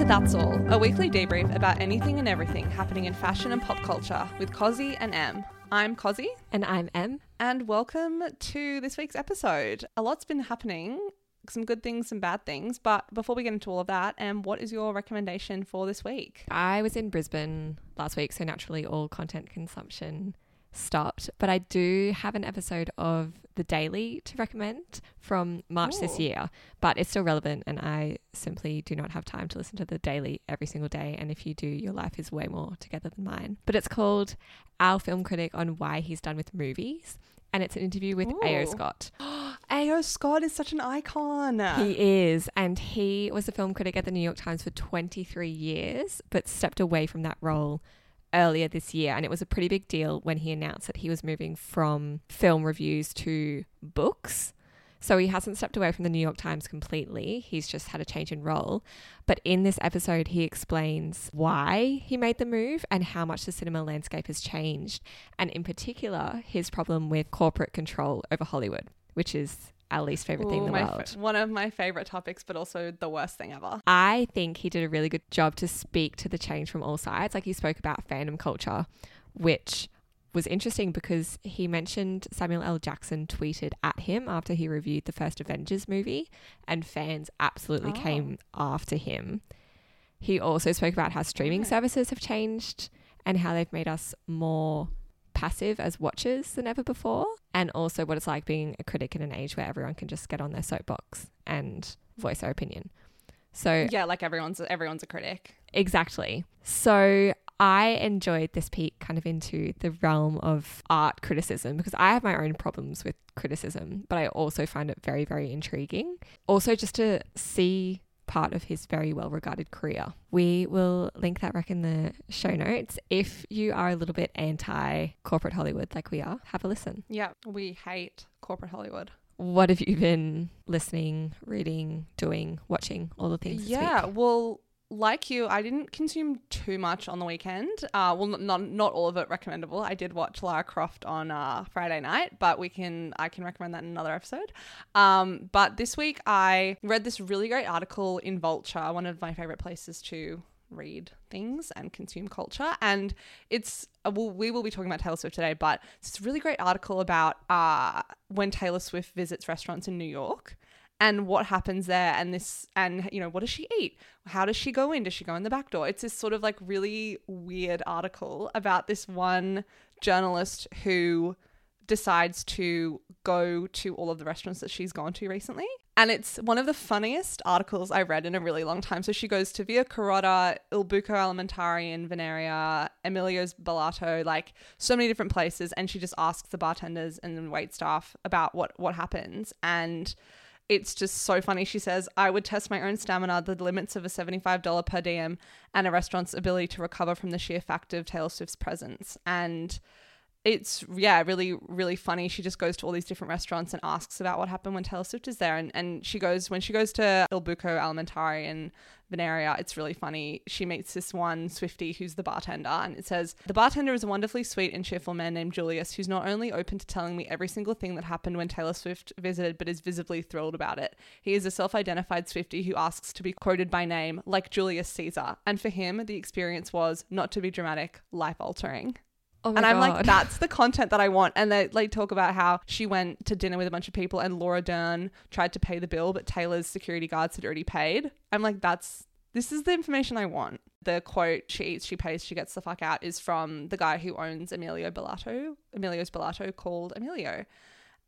to That's All, a weekly debrief about anything and everything happening in fashion and pop culture with Cosi and Em. I'm Cosi, And I'm Em. and welcome to this week's episode. A lot's been happening, some good things, some bad things, but before we get into all of that, Em, what is your recommendation for this week? I was in Brisbane last week, so naturally all content consumption stopped. But I do have an episode of The Daily to recommend from March this year, but it's still relevant, and I simply do not have time to listen to The Daily every single day. And if you do, your life is way more together than mine. But it's called Our Film Critic on Why He's Done with Movies. And it's an interview with A.O. Scott. A.O. Scott is such an icon. He is, and he was a film critic at the New York Times for 23 years, but stepped away from that role earlier this year. And it was a pretty big deal when he announced that he was moving from film reviews to books. So he hasn't stepped away from the New York Times completely. He's just had a change in role. But in this episode, he explains why he made the move and how much the cinema landscape has changed. And in particular, his problem with corporate control over Hollywood, which is our least favorite thing in the world. fa- one of my favorite topics, but also the worst thing ever. I think he did a really good job to speak to the change from all sides. Like he spoke about fandom culture, which was interesting because he mentioned Samuel L. Jackson tweeted at him after he reviewed the first Avengers movie, and fans absolutely Oh. came after him. He also spoke about how streaming services have changed and how they've made us more passive as watchers than ever before, and also what it's like being a critic in an age where everyone can just get on their soapbox and voice their opinion. So Yeah, like everyone's everyone's a critic. Exactly. So I enjoyed this peek kind of into the realm of art criticism because I have my own problems with criticism, but I also find it very, very intriguing. Also, just to see part of his very well regarded career. We will link that rec in the show notes. If you are a little bit anti corporate Hollywood like we are, have a listen. Yeah, we hate corporate Hollywood. What have you been listening, reading, doing, watching, all the things? Yeah, well, like you, I didn't consume too much on the weekend. Uh, well, not not all of it recommendable. I did watch Lara Croft on uh, Friday night, but we can I can recommend that in another episode. Um, but this week I read this really great article in Vulture, one of my favorite places to read things and consume culture and it's uh, well, we will be talking about Taylor Swift today but it's this really great article about uh when Taylor Swift visits restaurants in New York and what happens there and this and you know what does she eat? How does she go in? Does she go in the back door? It's this sort of like really weird article about this one journalist who decides to go to all of the restaurants that she's gone to recently. And it's one of the funniest articles I read in a really long time. So she goes to Via Carota, Il Buco Alimentari in Vineria, Emilio's Ballato, like so many different places, and she just asks the bartenders and wait staff about what what happens. And it's just so funny. She says, I would test my own stamina, the limits of a $75 per diem, and a restaurant's ability to recover from the sheer fact of Taylor Swift's presence. And it's yeah really really funny. She just goes to all these different restaurants and asks about what happened when taylor swift is there. And, and she goes when she goes to il buco alimentari in vineria it's really funny. She meets this one swifty who's the bartender and it says the bartender is a wonderfully sweet and cheerful man named julius who's not only open to telling me every single thing that happened when taylor swift visited but is visibly thrilled about it. He is a self-identified swifty who asks to be quoted by name like julius caesar. And for him the experience was not to be dramatic life altering Oh and I'm like, that's the content that I want. And they like talk about how she went to dinner with a bunch of people and Laura Dern tried to pay the bill, but Taylor's security guards had already paid. I'm like, that's this is the information I want. The quote, she eats, she pays, she gets the fuck out, is from the guy who owns Emilio Ballato, Emilio's Ballato called Emilio.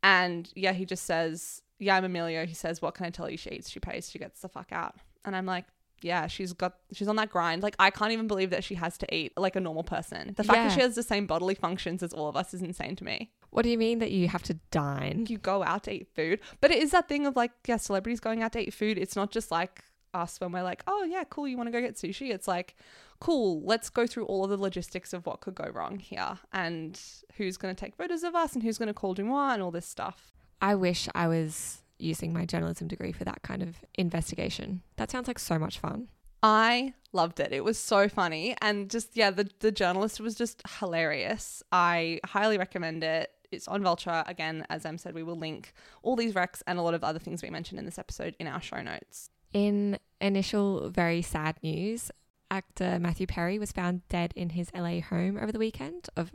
And yeah, he just says, Yeah, I'm Emilio. He says, What can I tell you? She eats, she pays, she gets the fuck out. And I'm like, yeah, she's got she's on that grind. Like I can't even believe that she has to eat like a normal person. The fact that she has the same bodily functions as all of us is insane to me. What do you mean that you have to dine? You go out to eat food, but it is that thing of like, yeah, celebrities going out to eat food. It's not just like us when we're like, oh yeah, cool, you want to go get sushi. It's like, cool, let's go through all of the logistics of what could go wrong here and who's going to take photos of us and who's going to call DeuxMoi and all this stuff. I wish I was using my journalism degree for that kind of investigation. That sounds like so much fun. I loved it. It was so funny. And just, yeah, the, the journalist was just hilarious. I highly recommend it. It's on Vulture. Again, as Em said, we will link all these recs and a lot of other things we mentioned in this episode in our show notes. In initial very sad news, actor Matthew Perry was found dead in his LA home over the weekend of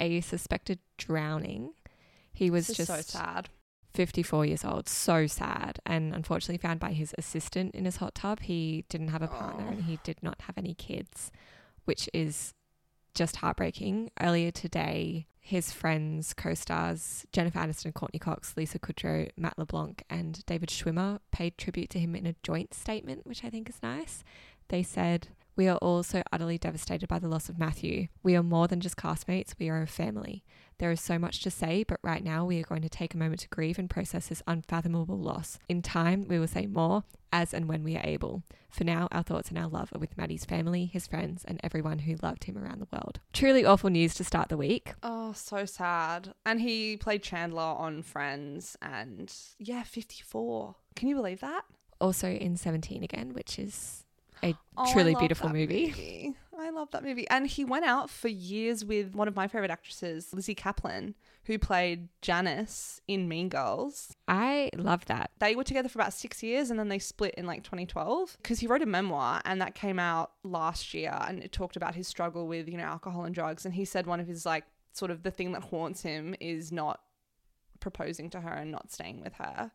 a suspected drowning. He was just so sad. 54 years old, so sad, and unfortunately found by his assistant in his hot tub. He didn't have a partner and he did not have any kids, which is just heartbreaking. Earlier today, his friends, co stars Jennifer Aniston, Courteney Cox, Lisa Kudrow, Matt LeBlanc, and David Schwimmer paid tribute to him in a joint statement, which I think is nice. They said, We are all so utterly devastated by the loss of Matthew. We are more than just castmates, we are a family. There is so much to say, but right now we are going to take a moment to grieve and process this unfathomable loss. In time, we will say more as and when we are able. For now, our thoughts and our love are with Matty's family, his friends, and everyone who loved him around the world. Truly awful news to start the week. Oh, so sad. And he played Chandler on Friends, and yeah, 54. Can you believe that? Also in 17 again, which is a Oh, truly beautiful that movie. I love that movie. And he went out for years with one of my favorite actresses, Lizzy Caplan, who played Janice in Mean Girls. I love that. They were together for about six years and then they split in like 2012 because he wrote a memoir and that came out last year and it talked about his struggle with, you know, alcohol and drugs. And he said one of his like sort of the thing that haunts him is not proposing to her and not staying with her.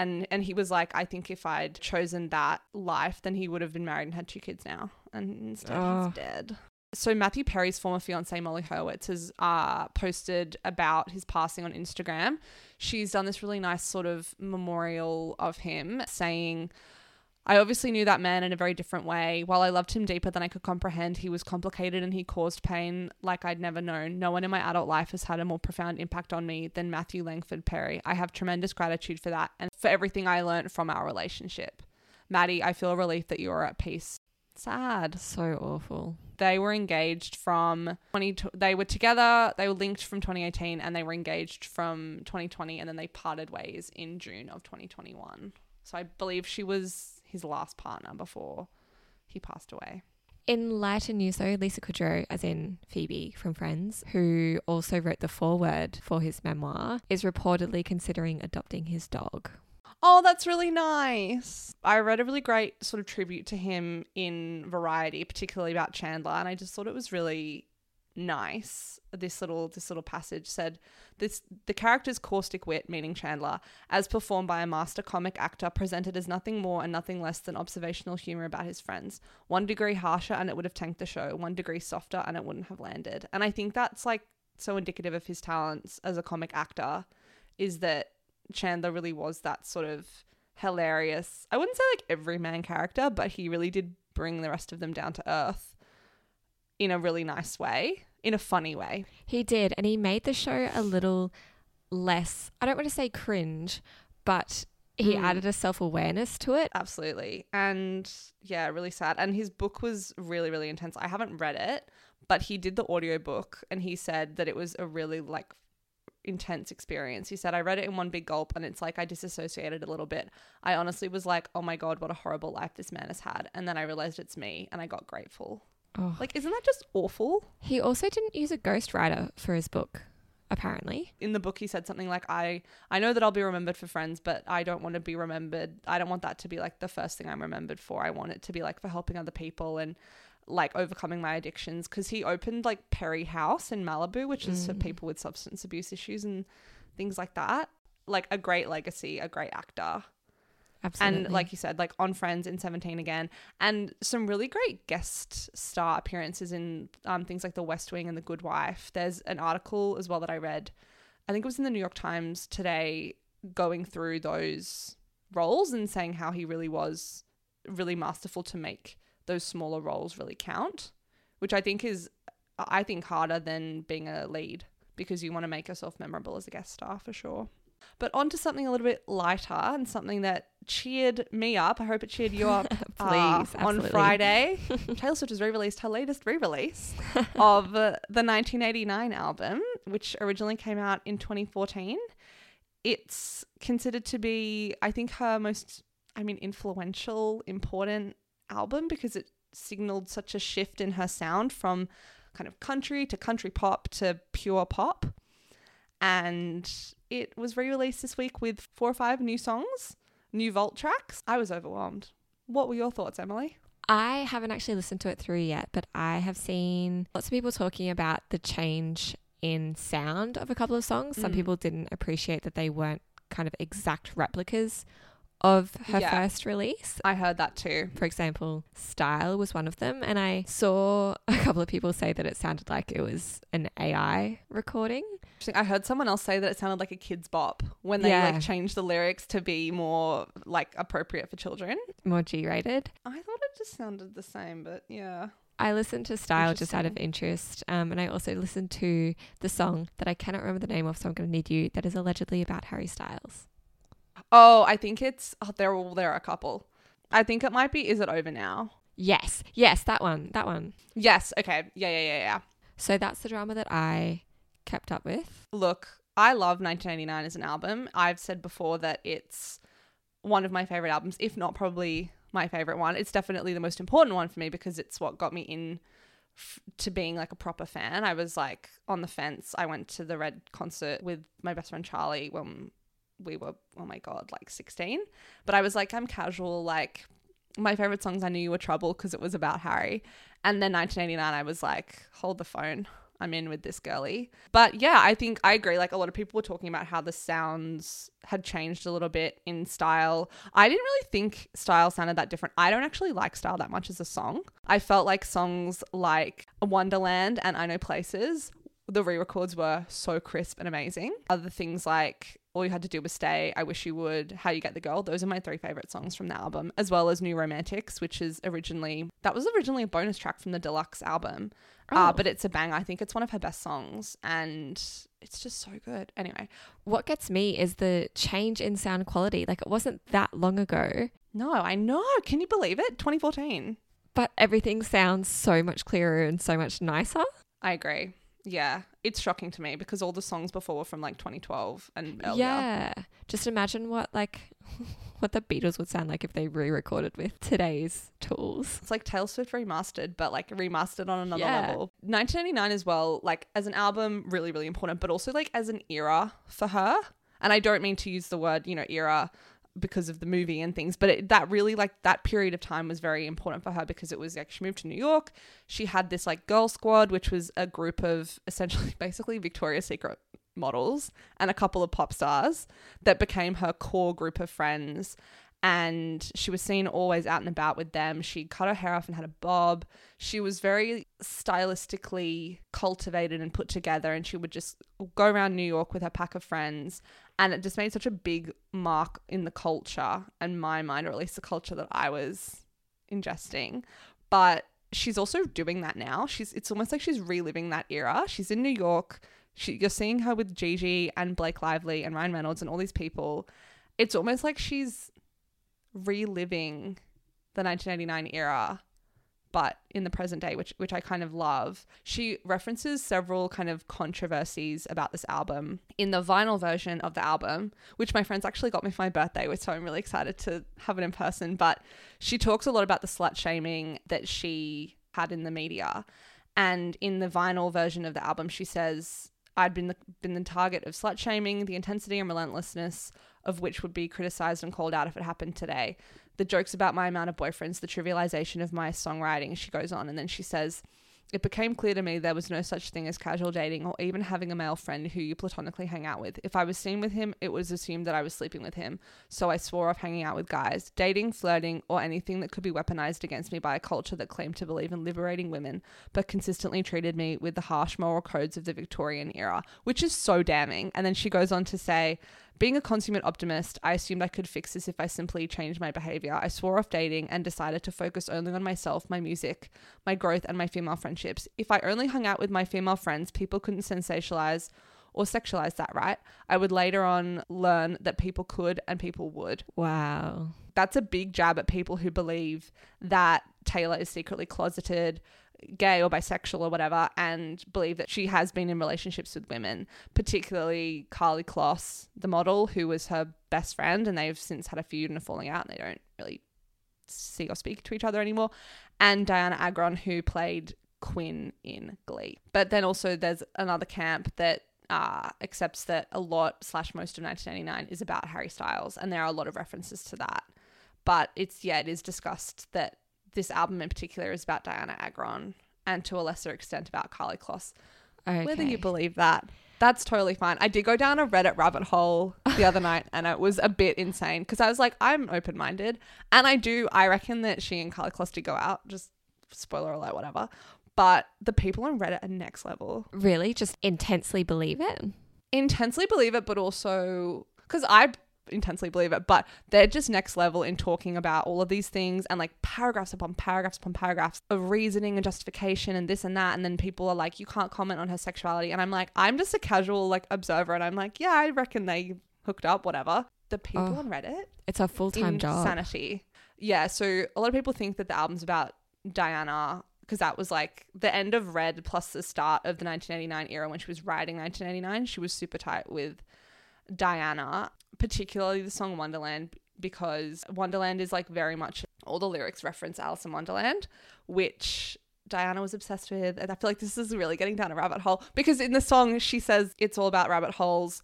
And and he was like, I think if I'd chosen that life, then he would have been married and had two kids now. And instead Oh. he's dead. So Matthew Perry's former fiancee Molly Hurwitz has uh, posted about his passing on Instagram. She's done this really nice sort of memorial of him, saying, I obviously knew that man in a very different way. While I loved him deeper than I could comprehend, he was complicated and he caused pain like I'd never known. No one in my adult life has had a more profound impact on me than Matthew Langford Perry. I have tremendous gratitude for that and for everything I learned from our relationship. Matty, I feel relief that you are at peace. Sad So awful. they were engaged from 20 they were together they were linked from 2018 and they were engaged from 2020 and then they parted ways in June of 2021 so I believe she was his last partner before he passed away In lighter news, though, Lisa Kudrow, as in Phoebe from Friends, who also wrote the foreword for his memoir, is reportedly considering adopting his dog. Oh, that's really nice. I read a really great sort of tribute to him in Variety, particularly about Chandler, and I just thought it was really nice. This little this little passage said this the character's caustic wit, meaning Chandler, as performed by a master comic actor, presented as nothing more and nothing less than observational humor about his friends. One degree harsher and it would have tanked the show. One degree softer and it wouldn't have landed. And I think that's like so indicative of his talents as a comic actor, is that Chandler really was that sort of hilarious. I wouldn't say like everyman character, but he really did bring the rest of them down to earth in a really nice way, in a funny way. He did, and he made the show a little less, I don't want to say cringe, but he Mm. added a self awareness to it. Absolutely. And yeah, really sad. And his book was really, really intense. I haven't read it, but he did the audiobook and he said that it was a really like intense experience. He said, I read it in one big gulp and it's like I disassociated a little bit. I honestly was like, oh my God, what a horrible life this man has had. And then I realized it's me and I got grateful. Oh. Like, isn't that just awful? He also didn't use a ghostwriter for his book, apparently. in the book he said something like i i know that i'll be remembered for friends but i don't want to be remembered i don't want that to be like the first thing i'm remembered for i want it to be like for helping other people and like overcoming my addictions because he opened like perry house in malibu which is for Mm. people with substance abuse issues and things like that like a great legacy a great actor Absolutely. and like you said like on friends in 17 again and some really great guest star appearances in um, things like the west wing and the good wife there's an article as well that i read i think it was in the new york times today going through those roles and saying how he really was really masterful to make those smaller roles really count which i think is i think harder than being a lead because you want to make yourself memorable as a guest star for sure but on to something a little bit lighter and something that cheered me up. I hope it cheered you up Please, uh, on. Friday. Taylor Swift has re-released her latest re-release of uh, the 1989 album, which originally came out in 2014. It's considered to be, I think, her most, I mean, influential, important album because it signaled such a shift in her sound from kind of country to country pop to pure pop. And it was re released this week with four or five new songs new Vault tracks. I was overwhelmed. What were your thoughts, Emily? I haven't actually listened to it through yet, but I have seen lots of people talking about the change in sound of a couple of songs. Some Mm. people didn't appreciate that they weren't kind of exact replicas of her Yeah. first release. I heard that too. For example, Style was one of them, and I saw a couple of people say that it sounded like it was an AI recording. Interesting. I heard someone else say that it sounded like a kid's bop when they Yeah. like changed the lyrics to be more like appropriate for children. more G rated. I thought it just sounded the same, but yeah. I listened to Style just out of interest, um, and I also listened to the song that I cannot remember the name of, so I'm going to need you. That is allegedly about Harry Styles. Oh, I think it's oh, there. Are, there are a couple. I think it might be. Is it over now? Yes, yes, that one, that one. Yes. Okay. Yeah. Yeah. Yeah. Yeah. So that's the drama that I kept up with. Look, I love 1989 as an album. I've said before that it's one of my favorite albums, if not probably my favorite one. It's definitely the most important one for me because it's what got me in f- to being like a proper fan. I was like on the fence. I went to the Red concert with my best friend Charlie when we were oh my god, like 16. But I was like I'm casual like my favorite songs I knew you were trouble because it was about Harry. And then 1989 I was like hold the phone. I'm in with this girly. But yeah, I think I agree. Like a lot of people were talking about how the sounds had changed a little bit in style. I didn't really think style sounded that different. I don't actually like style that much as a song. I felt like songs like Wonderland and I Know Places, the re records were so crisp and amazing. Other things like All You Had to Do Was Stay, I Wish You Would, How You Get the Girl, those are my three favorite songs from the album, as well as New Romantics, which is originally, that was originally a bonus track from the deluxe album. Uh, Oh. but it's a bang. I think it's one of her best songs, and it's just so good. Anyway, What gets me is the change in sound quality. Like it wasn't that long ago, no, I know. Can you believe it? 2014. but everything sounds so much clearer and so much nicer. I agree. Yeah, it's shocking to me because all the songs before were from like 2012 and earlier. Yeah. Just imagine what like what the Beatles would sound like if they re-recorded with today's tools. It's like Taylor Swift remastered, but like remastered on another Yeah. level. 1999 as well, like as an album, really, really important, but also like as an era for her. And I don't mean to use the word, you know, era because of the movie and things, but it, that really like that period of time was very important for her because it was like she moved to New York. She had this like girl squad, which was a group of essentially basically Victoria's Secret models and a couple of pop stars that became her core group of friends and she was seen always out and about with them. She cut her hair off and had a bob. She was very stylistically cultivated and put together, and she would just go around New York with her pack of friends. And it just made such a big mark in the culture and my mind, or at least the culture that I was ingesting. But she's also doing that now. She's it's almost like she's reliving that era. She's in New York. She, you're seeing her with Gigi and Blake Lively and Ryan Reynolds and all these people. It's almost like she's reliving the 1989 era but in the present day which which I kind of love she references several kind of controversies about this album in the vinyl version of the album which my friends actually got me for my birthday so I'm really excited to have it in person but she talks a lot about the slut shaming that she had in the media and in the vinyl version of the album she says I'd been the, been the target of slut shaming, the intensity and relentlessness of which would be criticized and called out if it happened today. The jokes about my amount of boyfriends, the trivialization of my songwriting, she goes on. And then she says, It became clear to me there was no such thing as casual dating or even having a male friend who you platonically hang out with. If I was seen with him, it was assumed that I was sleeping with him. So I swore off hanging out with guys. Dating, flirting, or anything that could be weaponized against me by a culture that claimed to believe in liberating women, but consistently treated me with the harsh moral codes of the Victorian era, which is so damning. And then she goes on to say, being a consummate optimist, I assumed I could fix this if I simply changed my behavior. I swore off dating and decided to focus only on myself, my music, my growth, and my female friendships. If I only hung out with my female friends, people couldn't sensationalize or sexualize that, right? I would later on learn that people could and people would. Wow. That's a big jab at people who believe that Taylor is secretly closeted, gay or bisexual or whatever, and believe that she has been in relationships with women, particularly Karlie Kloss, the model, who was her best friend, and they've since had a feud and a falling out, and they don't really see or speak to each other anymore, and Dianna Agron, who played Quinn in Glee. But then also there's another camp that uh, accepts that a lot slash most of 1989 is about Harry Styles, and there are a lot of references to that. But it's yeah, it is discussed that this album in particular is about Dianna Agron, and to a lesser extent about Karlie Kloss. Okay. Whether you believe that, that's totally fine. I did go down a Reddit rabbit hole the other night and it was a bit insane because I was like, I'm open minded. And I do, I reckon that she and Karlie Kloss did go out, just spoiler alert, whatever. But the people on Reddit are next level. really just intensely believe it? Intensely believe it, but also because I intensely believe it, but they're just next level in talking about all of these things and like paragraphs upon paragraphs upon paragraphs of reasoning and justification and this and that. And then people are like, you can't comment on her sexuality. And I'm like, I'm just a casual like observer. And I'm like, yeah, I reckon they hooked up, whatever. The people Oh, on Reddit, It's a full time job. insanity. Yeah. So a lot of people think that the album's about Dianna because that was like the end of Red plus the start of the 1989 era when she was writing 1989. She was super tight with Dianna, particularly the song Wonderland because Wonderland is like very much all the lyrics reference Alice in Wonderland, which Dianna was obsessed with. And I feel like this is really getting down a rabbit hole because in the song she says it's all about rabbit holes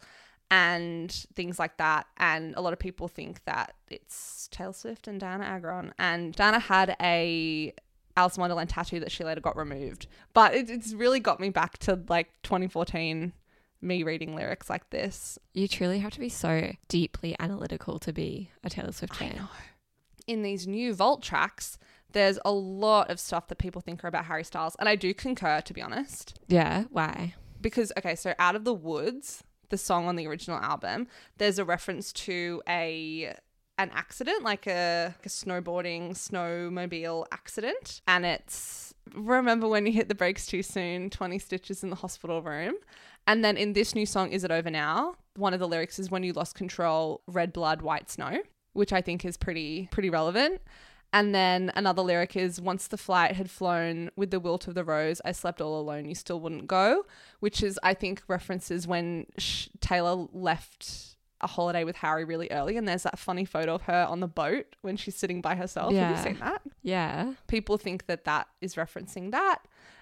and things like that. And a lot of people think that it's Taylor Swift and Dianna Agron. And Dianna had a Alice in Wonderland tattoo that she later got removed. But it, it's really got me back to like 2014, me reading lyrics like this. You truly have to be so deeply analytical to be a Taylor Swift I fan. know. In these new Vault tracks, there's a lot of stuff that people think are about Harry Styles. And I do concur, to be honest. Yeah, why? because okay, so Out of the Woods, the song on the original album, there's a reference to a an accident, like a, a snowboarding snowmobile accident, and it's remember when you hit the brakes too soon, 20 stitches in the hospital room. And then in this new song, Is It Over Now? One of the lyrics is when you lost control, red blood, white snow, which I think is pretty pretty relevant. And then another lyric is once the flight had flown with the wilt of the rose, I slept all alone, you still wouldn't go, which is I think references when Sh- Taylor left a holiday with Harry really early and there's that funny photo of her on the boat when she's sitting by herself. Have you seen that? Yeah. People think that that is referencing that.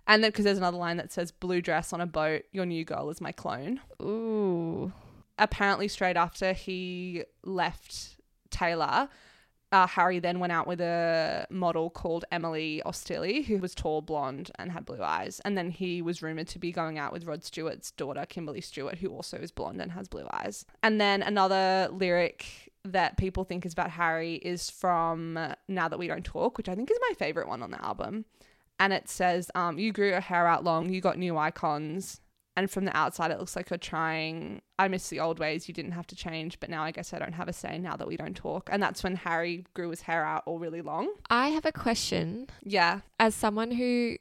And then because there's another line that says blue dress on a boat, your new girl is my clone Ooh. apparently straight after he left Taylor, uh, Harry then went out with a model called Emily Ostili, who was tall, blonde, and had blue eyes. And then he was rumored to be going out with Rod Stewart's daughter, Kimberly Stewart, who also is blonde and has blue eyes. And then another lyric that people think is about Harry is from Now That We Don't Talk, which I think is my favorite one on the album. And it says, um, You grew your hair out long, you got new icons, and from the outside it looks like you're trying i miss the old ways. You didn't have to change but now i guess i don't have a say now that we don't talk. And that's when harry grew his hair out all really long. I have a question. yeah. As someone who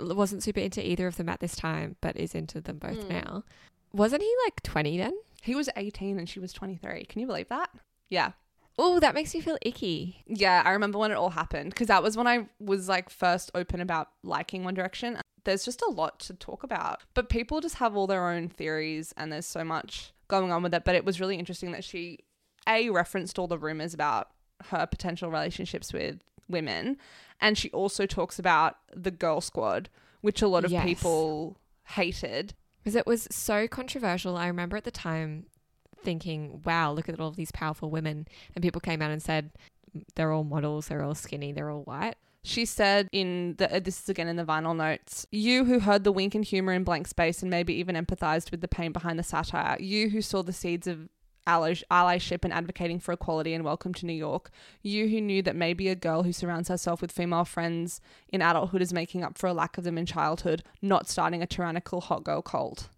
wasn't super into either of them at this time, but is into them both Mm. now, wasn't he like 20 then? he was 18 and she was 23 can you believe that? Yeah Oh, that makes me feel icky. yeah i remember when it all happened because that was when i was like first open about liking one direction there's just a lot to talk about but people just have all their own theories and there's so much going on with it but it was really interesting that she a referenced all the rumors about her potential relationships with women and she also talks about the girl squad which a lot of Yes. people hated Because it was so controversial. I remember at the time thinking, wow, look at all of these powerful women. And people came out and said, they're all models, they're all skinny, they're all white. She said in the uh, this is again in the vinyl notes, you who heard the wink and humor in blank space and maybe even empathized with the pain behind the satire, you who saw the seeds of allyship and advocating for equality and welcome to New York, you who knew that maybe a girl who surrounds herself with female friends in adulthood is making up for a lack of them in childhood, not starting a tyrannical hot girl cult.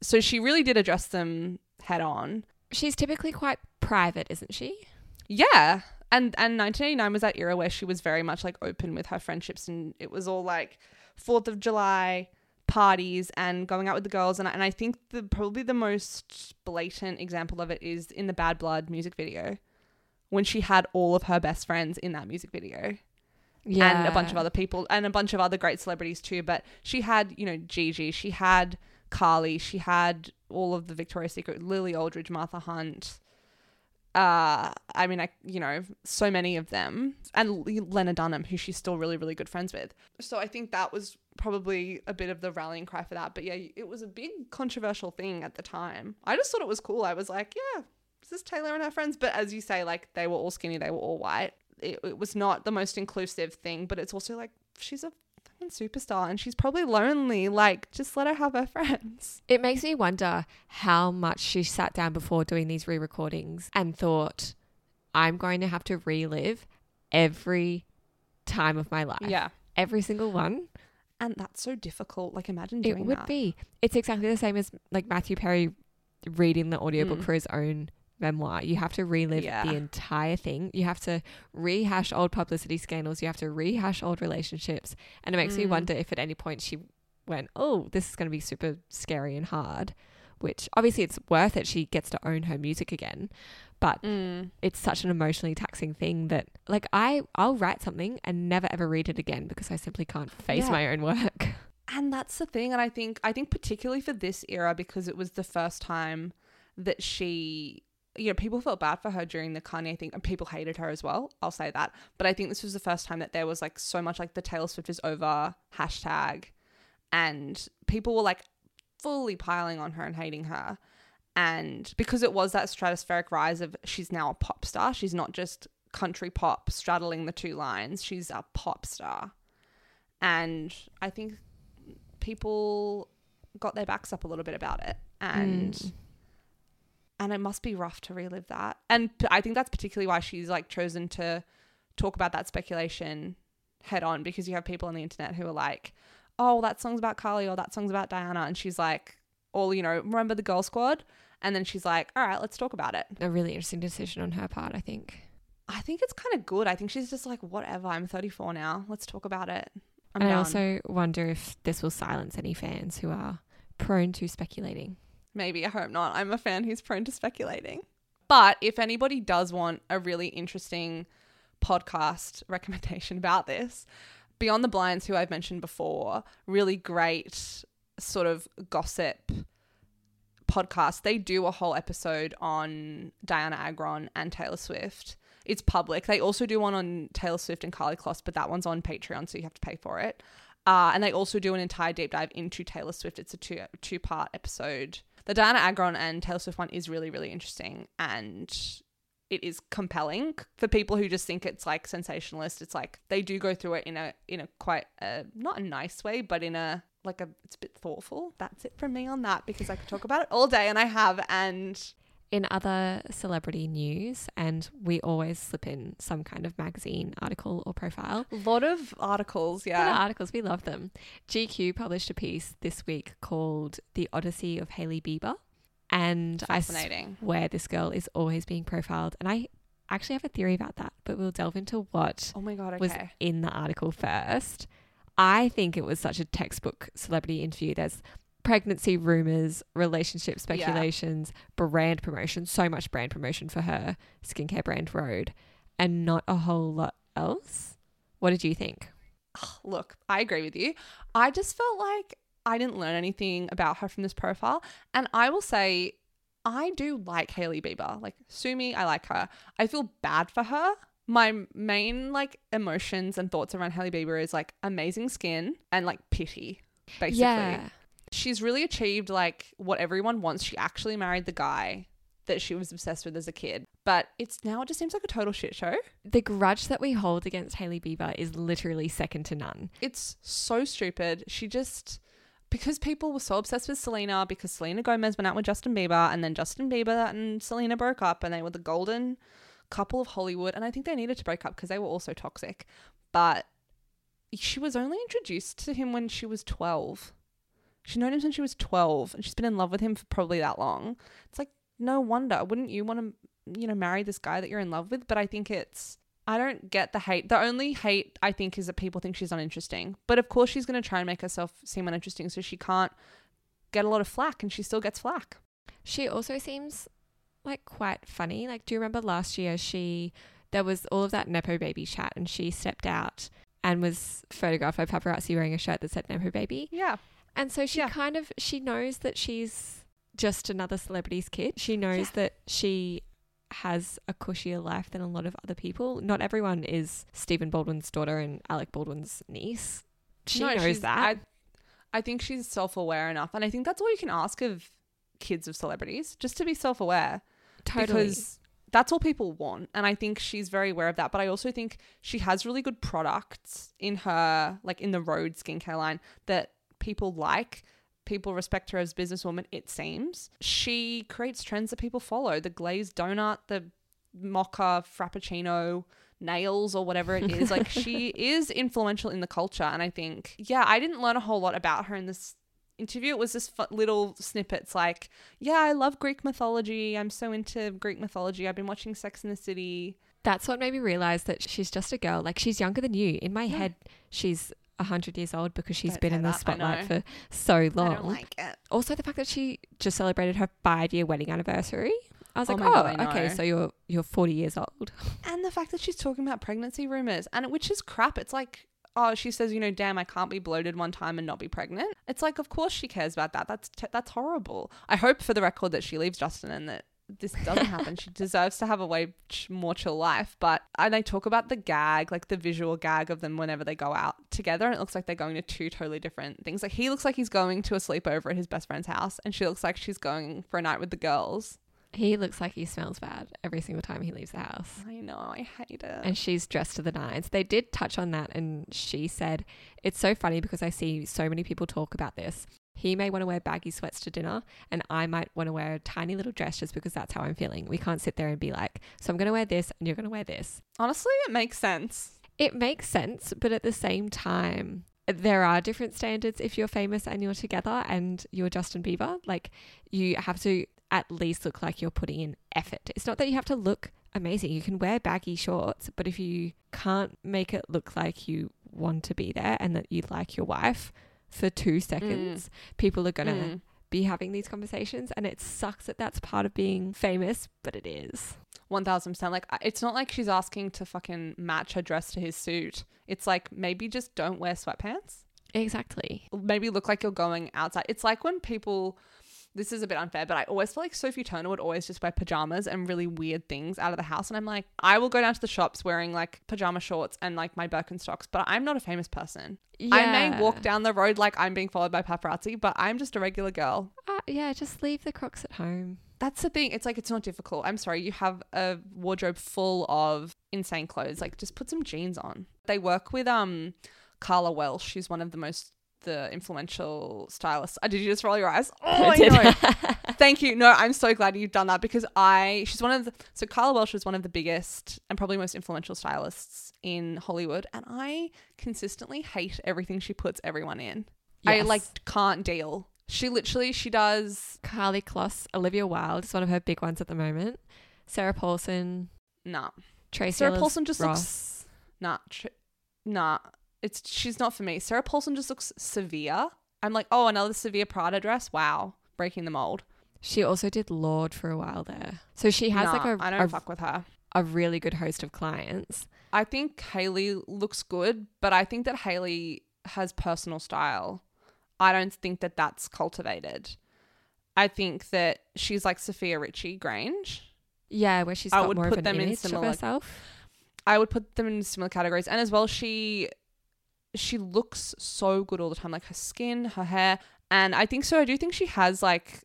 So she really did address them head on. She's typically quite private, isn't she? Yeah. And and 1989 was that era where she was very much like open with her friendships and it was all like 4th of July parties and going out with the girls and I, and I think the probably the most blatant example of it is in the Bad Blood music video when she had all of her best friends in that music video Yeah. and a bunch of other people and a bunch of other great celebrities too. But she had, you know, Gigi, she had Karlie, she had all of the Victoria's Secret, Lily Aldridge, Martha Hunt. Uh, I mean, I you know, so many of them, and Lena Dunham, who she's still really, really good friends with. So I think that was probably a bit of the rallying cry for that. But yeah, it was a big controversial thing at the time. I just thought it was cool. I was like, yeah, this is Taylor and her friends. But as you say, like they were all skinny, they were all white. It, it was not the most inclusive thing, but it's also like she's a fucking superstar and she's probably lonely. Like, just let her have her friends. It makes me wonder how much she sat down before doing these re recordings and thought, I'm going to have to relive every time of my life. Yeah. Every single one. And that's so difficult. Like, imagine doing that. It would that. be. It's exactly the same as like Matthew Perry reading the audiobook Mm. for his own memoir. You have to relive Yeah. the entire thing. You have to rehash old publicity scandals. You have to rehash old relationships. And it makes me Mm. wonder if at any point she went, oh, this is going to be super scary and hard, which obviously it's worth it. She gets to own her music again. But Mm. it's such an emotionally taxing thing that like I I'll write something and never ever read it again because I simply can't face Yeah. my own work. And that's the thing. And I think I think particularly for this era because it was the first time that she you know, people felt bad for her during the Kanye thing and people hated her as well. I'll say that. But I think this was the first time that there was like so much like the Taylor Swift is over hashtag and people were like fully piling on her and hating her. And because it was that stratospheric rise of she's now a pop star, she's not just country pop straddling the two lines, she's a pop star. And I think people got their backs up a little bit about it. And Mm. And it must be rough to relive that. And I think that's particularly why she's like chosen to talk about that speculation head on because you have people on the internet who are like, "Oh, that song's about Karlie or that song's about Dianna," and she's like, "All you know, remember the Girl Squad?" And then she's like, "All right, let's talk about it." A really interesting decision on her part, I think. I think it's kind of good. I think she's just like, "Whatever, I'm 34 now. Let's talk about it." I'm and I also wonder if this will silence any fans who are prone to speculating. Maybe, I hope not. I'm a fan who's prone to speculating. But if anybody does want a really interesting podcast recommendation about this, Beyond the Blinds, who I've mentioned before, really great sort of gossip podcast. They do a whole episode on Dianna Agron and Taylor Swift. It's public. They also do one on Taylor Swift and Karlie Kloss, but that one's on Patreon, so you have to pay for it. Uh, and they also do an entire deep dive into Taylor Swift. It's a two two part episode. The Dianna Agron and Taylor Swift one is really really interesting and it is compelling for people who just think it's like sensationalist. It's like they do go through it in a in a quite a not a nice way, but in a like a it's a bit thoughtful. That's it from me on that because I could talk about it all day and I have and In other celebrity news, and we always slip in some kind of magazine article or profile. a lot of articles. Yeah. Yeah. articles, we love them. GQ published a piece this week called The Odyssey of Hailey Bieber. And I Fascinating. swear this girl is always being profiled. And I actually have a theory about that, but we'll delve into what Oh my god. was Okay. in the article first. I think it was such a textbook celebrity interview. There's pregnancy rumors, relationship speculations, brand promotion, so much brand promotion for her skincare brand Rhode, and not a whole lot else. What did you think? Look, I agree with you. I just felt like I didn't learn anything about her from this profile. And I will say, I do like Hailey Bieber. Like, sue me, I like her. I feel bad for her. My main like emotions and thoughts around Hailey Bieber is like amazing skin and like pity, basically. Yeah. She's really achieved like what everyone wants. She actually married the guy that she was obsessed with as a kid. But it's now it just seems like a total shit show. The grudge that we hold against Hailey Bieber is literally second to none. it's so stupid. She just because people were so obsessed with Selena because Selena Gomez went out with Justin Bieber and then Justin Bieber and Selena broke up and they were the golden couple of Hollywood and I think they needed to break up because they were also toxic. But she was only introduced to him when she was 12. She's known him since she was 12 and she's been in love with him for probably that long. It's like no wonder wouldn't you want to you know marry this guy that you're in love with, but I think it's I don't get the hate. The only hate I think is that people think she's uninteresting. But of course, she's going to try and make herself seem uninteresting so she can't get a lot of flack, and she still gets flack. She also seems like quite funny. Like, do you remember last year she there was all of that Nepo baby chat and she stepped out and was photographed by paparazzi wearing a shirt that said Nepo baby. Yeah. And so she Yeah. kind of she knows that she's just another celebrity's kid. She knows that she has a cushier life than a lot of other people. Not everyone is Stephen Baldwin's daughter and Alec Baldwin's niece. she No, knows that. I, I think she's self aware enough. And I think that's all you can ask of kids of celebrities, just to be self aware. totally. Because that's all people want. And I think she's very aware of that. But I also think she has really good products in her, like in the Rhode skincare line that people like. People respect her as a businesswoman, it seems. She creates trends that people follow. The glazed donut, the mocha frappuccino, nails or whatever it is. Like she is influential in the culture. And I think, yeah, I didn't learn a whole lot about her in this interview. It was just little snippets like, yeah, I love Greek mythology. I'm so into Greek mythology. I've been watching Sex in the City. That's what made me realize that she's just a girl. Like she's younger than you. In my Yeah. head, she's a hundred years old because she's Don't been in the that, spotlight for so long. Like also, the fact that she just celebrated her five-year wedding anniversary. I was Oh like, my God, oh, okay, so you're you're forty years old. And the fact that she's talking about pregnancy rumors, and which is crap. It's like, oh, she says, you know, damn, I can't be bloated one time and not be pregnant. It's like, of course she cares about that. That's t- that's horrible. I hope for the record that she leaves Justin and that this doesn't happen. she deserves to have a way ch- more chill life. But and they talk about the gag, like the visual gag of them whenever they go out together, and it looks like they're going to two totally different things. Like he looks like he's going to a sleepover at his best friend's house, and she looks like she's going for a night with the girls. He looks like he smells bad every single time he leaves the house. I know, I hate it. and she's dressed to the nines. They did touch on that, and she said, It's so funny because I see so many people talk about this. He may want to wear baggy sweats to dinner, and I might want to wear a tiny little dress just because that's how I'm feeling. We can't sit there and be like, So I'm going to wear this, and you're going to wear this. Honestly, it makes sense. It makes sense, but at the same time, there are different standards if you're famous and you're together and you're Justin Bieber. Like, you have to at least look like you're putting in effort. It's not that you have to look amazing. You can wear baggy shorts, but if you can't make it look like you want to be there and that you like your wife for two seconds, people are going to Mm. be having these conversations. And it sucks that that's part of being famous, but it is. One thousand percent. Like it's not like she's asking to fucking match her dress to his suit. It's like maybe just don't wear sweatpants. Exactly. Maybe look like you're going outside. It's like when people. This is a bit unfair, but I always feel like Sophie Turner would always just wear pajamas and really weird things out of the house. And I'm like, I will go down to the shops wearing like pajama shorts and like my Birkenstocks, but I'm not a famous person. Yeah. I may walk down the road like I'm being followed by paparazzi, but I'm just a regular girl. Uh, yeah, just leave the crocs at home. That's the thing. It's like it's not difficult. I'm sorry. You have a wardrobe full of insane clothes. Like just put some jeans on. They work with um Karla Welch. She's one of the most the influential stylist. Uh, did you just roll your eyes? Oh, I did. know. Thank you. No, I'm so glad you've done that because I she's one of the so Karla Welch is one of the biggest and probably most influential stylists in Hollywood and I consistently hate everything she puts everyone in. I like can't deal. She literally she does Karlie Kloss, Olivia Wilde is one of her big ones at the moment. Sarah Paulson, nah. Tracee Sarah Paulson just Ross. looks nah, tr- nah. It's she's not for me. Sarah Paulson just looks severe. I'm like, oh, another severe Prada dress. Wow, breaking the mold. She also did Lorde for a while there. So she has Nah, like a, I don't a, fuck with her. a really good host of clients. I think Hailey looks good, but I think that Hailey has personal style. I don't think that that's cultivated. I think that she's like Sofia Richie Grainge. Yeah, where she's I got would more put of an them in image similar- of herself. I would put them in similar categories. And as well, she she looks so good all the time, like her skin, her hair, and I think so. I do think she has like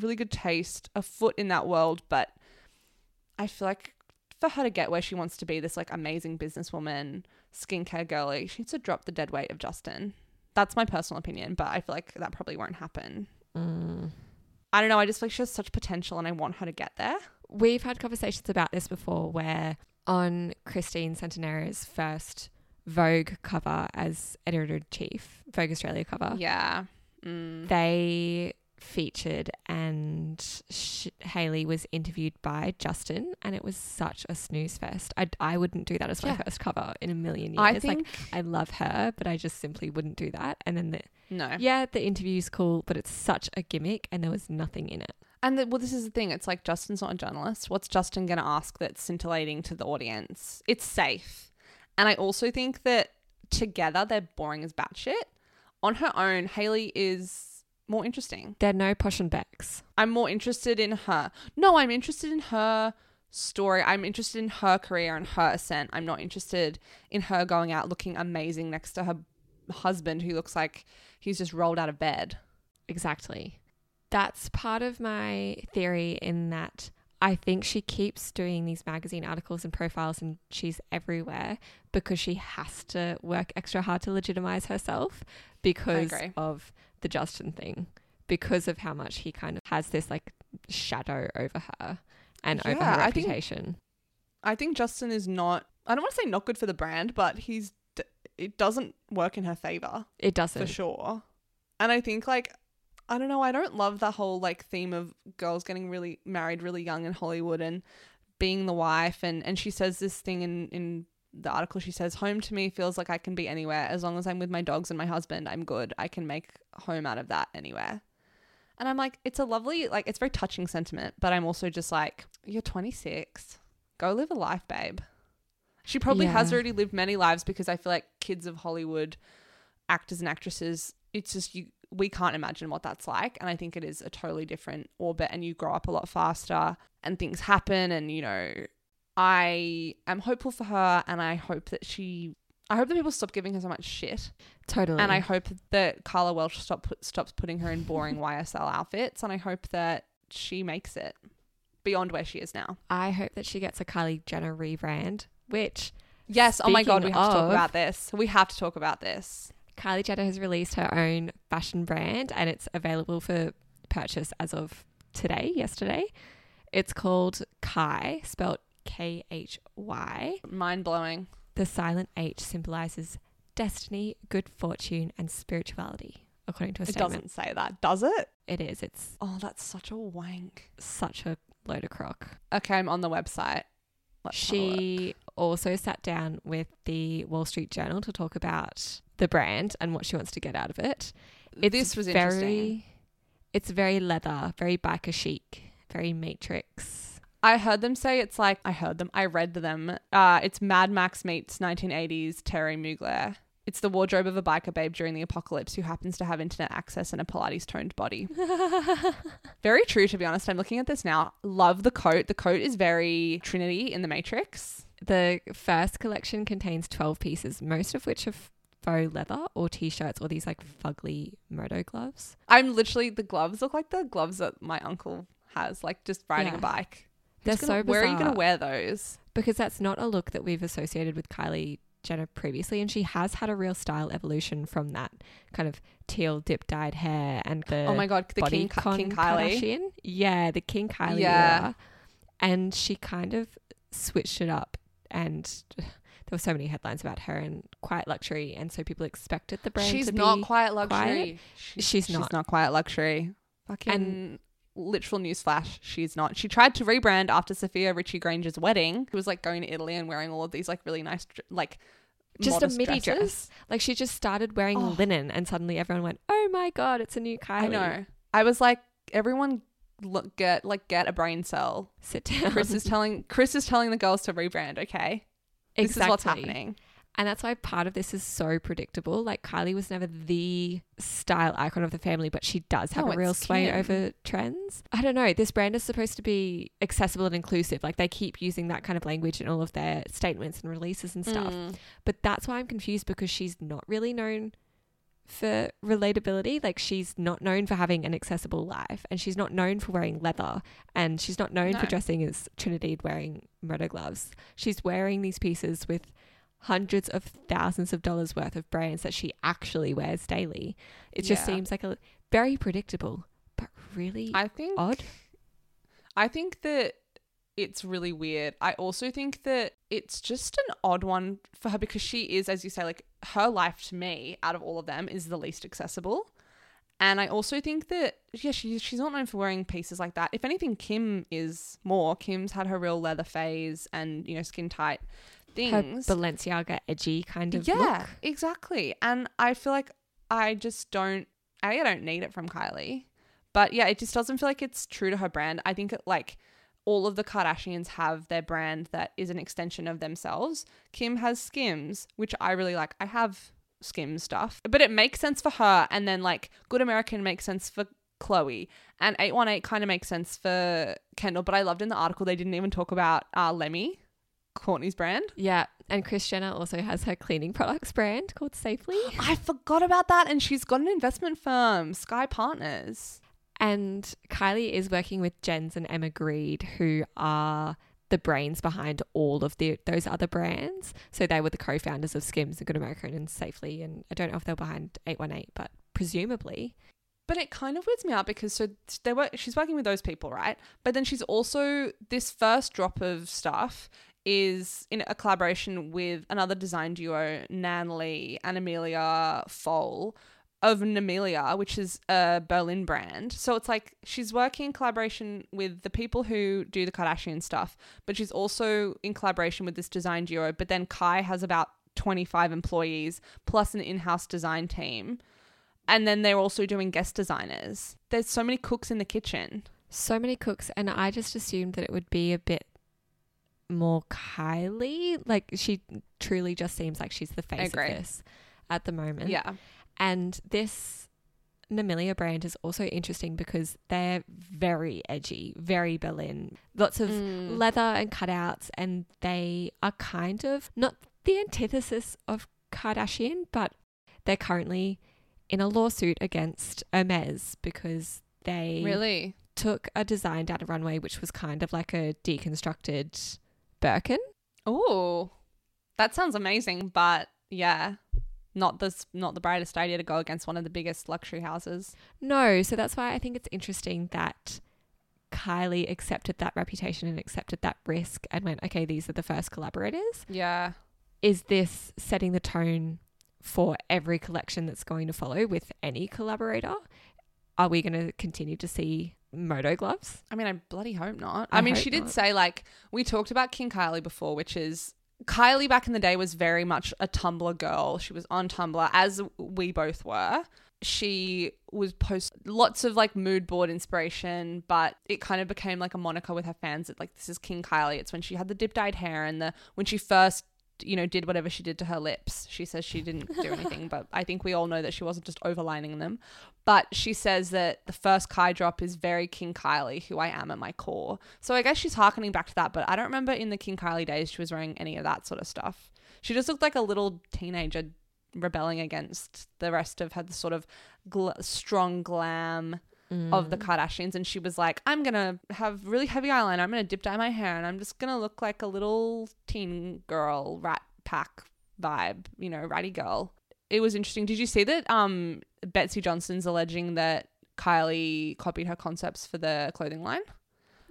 really good taste, a foot in that world. But I feel like for her to get where she wants to be, this like amazing businesswoman, skincare girly, she needs to drop the dead weight of Justin. That's my personal opinion, but I feel like that probably won't happen. Mm. I don't know. I just feel like she has such potential, and I want her to get there. We've had conversations about this before where on Christine Centenera's first Vogue cover as editor in chief, Vogue Australia cover, Yeah. Mm. they featured and sh- Hailey was interviewed by Justin and it was such a snooze fest. I, I wouldn't do that as my Yeah. first cover in a million years. I like think I love her, but I just simply wouldn't do that. And then the no. yeah, the interview's cool, but it's such a gimmick and there was nothing in it. And the, well, this is the thing. It's like Justin's not a journalist. What's Justin going to ask that's scintillating to the audience? It's safe. And I also think that together they're boring as batshit. On her own, Hailey is more interesting. They're no posh and becks. I'm more interested in her. No, I'm interested in her story. I'm interested in her career and her ascent. I'm not interested in her going out looking amazing next to her husband who looks like he's just rolled out of bed. Exactly. That's part of my theory in that I think she keeps doing these magazine articles and profiles and she's everywhere because she has to work extra hard to legitimize herself because of the Justin thing, because of how much he kind of has this like shadow over her and over Yeah, her I think- reputation. I think Justin is not. I don't want to say not good for the brand, but he's, it doesn't work in her favor it doesn't. For sure. And I think like. I don't know. I don't love the whole like theme of girls getting really married really young in Hollywood and being the wife and and she says this thing in in the article she says home to me feels like I can be anywhere. As long as I'm with my dogs and my husband I'm good. I can make home out of that anywhere. And I'm like it's a lovely like it's very touching sentiment but I'm also just like you're 26 go live a life babe. She probably has already lived many lives because I feel like kids of Hollywood actors and actresses it's just you we can't imagine what that's like and i think it is a totally different orbit and you grow up a lot faster and things happen and you know i am hopeful for her and i hope that she i hope that people stop giving her so much shit. Totally. and i hope that Karla Welch stop stops putting her in boring ysl outfits and i hope that she makes it beyond where she is now. I hope that she gets a Kylie Jenner rebrand, which yes oh my god we have to talk about this. We have to talk about this Kylie Jenner has released her own fashion brand and it's available for purchase as of today, yesterday. It's called Khy, spelled K H Y. mind-blowing The silent H symbolizes destiny, good fortune, and spirituality, according to a it statement. doesn't say that does it It is. It's oh that's such a wank such a load of crock. Okay, I'm on the website. Let's have a look. She also sat down with the Wall Street Journal to talk about the brand and what she wants to get out of it. It's this was very, interesting. It's very leather, very biker chic, very Matrix. I heard them say it's like I heard them. I read them. Uh, it's Mad Max meets 1980s Thierry Mugler. It's the wardrobe of a biker babe during the apocalypse who happens to have internet access and a Pilates toned body. Very true, to be honest. I'm looking at this now. Love the coat. The coat is very Trinity in the Matrix. The first collection contains 12 pieces, most of which are faux leather or t shirts or these like fugly moto gloves. I'm literally the gloves look like the gloves that my uncle has, like just riding Yeah. a bike. They're gonna- so Where are you going to wear those? because that's not a look that we've associated with Kylie Jenner previously, and she has had a real style evolution from that kind of teal dip dyed hair and the oh my god, the King, Ki- bodycon King Kylie. Kardashian. Yeah, the King Kylie Yeah. era. And she kind of switched it up, and there were so many headlines about her and quiet luxury, and so people expected the brand She's to not be. quiet luxury. quiet. She's not. She's not quiet luxury. Fucking and literal newsflash. She's not. She tried to rebrand after Sofia Richie Grainge's wedding. She was like going to Italy and wearing all of these like really nice like Just a midi dresses. dress. Like she just started wearing Oh. linen, and suddenly everyone went, "Oh my god, it's a new Kylie!" I know. I was like, everyone look get like get a brain cell. Sit down. Kris is telling Kris is telling the girls to rebrand. Okay, exactly. this is what's happening. And that's why part of this is so predictable. Like Kylie was never the style icon of the family, but she does have No, a real sway Kim. over trends. I don't know. This brand is supposed to be accessible and inclusive. Like they keep using that kind of language in all of their statements and releases and stuff. Mm. But that's why I'm confused because she's not really known for relatability. Like she's not known for having an accessible life and she's not known for wearing leather and she's not known for dressing as Trinity wearing murder gloves. She's wearing these pieces with hundreds of thousands of dollars worth of brands that she actually wears daily. It just Yeah. seems like a very predictable, but really I think odd. I think that it's really weird. I also think that it's just an odd one for her because she is, as you say, like her life to me, out of all of them, is the least accessible. And I also think that yeah, she, she's not known for wearing pieces like that. If anything, Kim is more. Kim's had her real leather phase and you know skin tight Her things. Balenciaga edgy kind of yeah, look. exactly. And I feel like I just don't. A, I don't need it from Kylie, but yeah, it just doesn't feel like it's true to her brand. I think it, like all of the Kardashians have their brand that is an extension of themselves. Kim has Skims, which I really like. I have Skims stuff, but it makes sense for her. And then like Good American makes sense for Khloé, and 818 kind of makes sense for Kendall. But I loved in the article they didn't even talk about uh, Lemme. Kourtney's brand. Yeah. And Kris Jenner also has her cleaning products brand called Safely. I forgot about that. And she's got an investment firm, SKKY Partners. And Kylie is working with Jens and Emma Grede, who are the brains behind all of the those other brands. So they were the co-founders of Skims and Good American and Safely. And I don't know if they're behind 818, but presumably. But it kind of weirds me out because so they were she's working with those people, right? But then she's also this first drop of stuff is in a collaboration with another design duo, Nan Li and Emilia Pfohl of Namilia, which is a Berlin brand. So it's like she's working in collaboration with the people who do the Kardashian stuff, but she's also in collaboration with this design duo. But then Khy has about 25 employees plus an in house design team. And then they're also doing guest designers. There's so many cooks in the kitchen. So many cooks. And I just assumed that it would be a bit more Kylie. Like she truly just seems like she's the face of this at the moment. Yeah. And this Namilia brand is also interesting because they're very edgy, very Berlin. Lots of Mm. leather and cutouts, and they are kind of not the antithesis of Kardashian, but they're currently in a lawsuit against Hermes because they Really? took a design down a runway which was kind of like a deconstructed Birkin. Oh, that sounds amazing. But yeah, not this, not the brightest idea to go against one of the biggest luxury houses. No, so that's why I think it's interesting that Kylie accepted that reputation and accepted that risk and went, okay, these are the first collaborators. Yeah. Is this setting the tone for every collection that's going to follow with any collaborator? Are we going to continue to see moto gloves? I mean, I bloody hope not. I I, mean, she did not. say like we talked about King Kylie before, which is Kylie back in the day was very much a Tumblr girl. She was on Tumblr as we both were. She was post lots of like mood board inspiration, but it kind of became like a moniker with her fans that like this is King Kylie. It's when she had the dip dyed hair and the when she first you know did whatever she did to her lips. She says she didn't do anything, but I think we all know that she wasn't just overlining them. But she says that the first Khy drop is very King Kylie, who I am at my core. So I guess she's harkening back to that, but I don't remember in the King Kylie days she was wearing any of that sort of stuff. She just looked like a little teenager rebelling against the rest of her sort of gl- strong glam of the Kardashians. And she was like, I'm going to have really heavy eyeliner. I'm going to dip dye my hair and I'm just going to look like a little teen girl, rat pack vibe, you know, ratty girl. It was interesting. Did you see that um, Betsy Johnson's alleging that Kylie copied her concepts for the clothing line?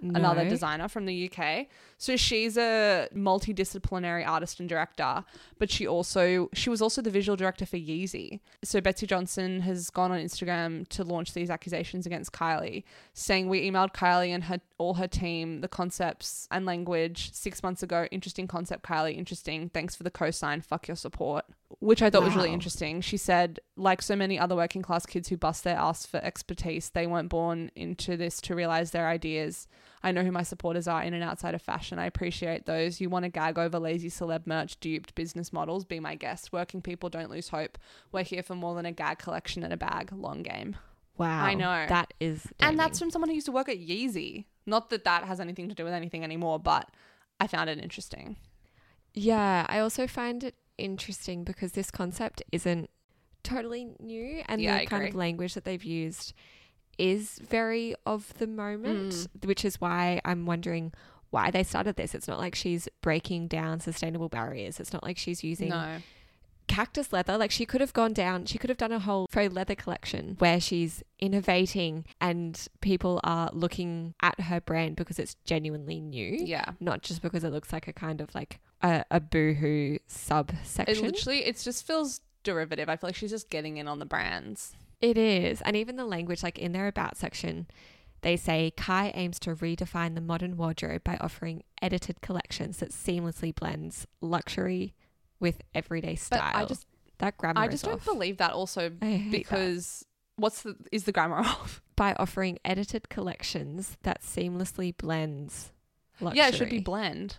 another designer from the UK. So she's a multidisciplinary artist and director, but she also she was also the visual director for Yeezy. So Betsy Johnson has gone on Instagram to launch these accusations against Kylie, saying we emailed Kylie and her all her team the concepts and language 6 months ago. Interesting concept Kylie, interesting. Thanks for the cosign. Fuck your support. Which I thought was really interesting. She said, like so many other working class kids who bust their ass for expertise, they weren't born into this to realize their ideas. I know who my supporters are in and outside of fashion. I appreciate those. You want to gag over lazy celeb merch, duped business models? Be my guest. Working people don't lose hope. We're here for more than a gag collection and a bag. Long game. Wow. I know. That is. And that's from someone who used to work at Yeezy. Not that that has anything to do with anything anymore, but I found it interesting. Yeah, I also find it interesting because this concept isn't totally new and Yeah, the I kind of language that they've used is very of the moment, Mm. which is why I'm wondering why they started this. It's not like she's breaking down sustainable barriers. It's not like she's using No. cactus leather. Like she could have gone down, she could have done a whole faux leather collection where she's innovating and people are looking at her brand because it's genuinely new Yeah. not just because it looks like a kind of like a, a boohoo It subsection. literally, it just feels derivative. I feel like she's just getting in on the brands. It is. And even the language, like in their about section, they say Khy aims to redefine the modern wardrobe by offering edited collections that seamlessly blends luxury with everyday But style. I just, that grammar I just don't off. believe that also hate that. because what's the is the grammar off? by offering edited collections that seamlessly blends luxury. Yeah, it should be blend.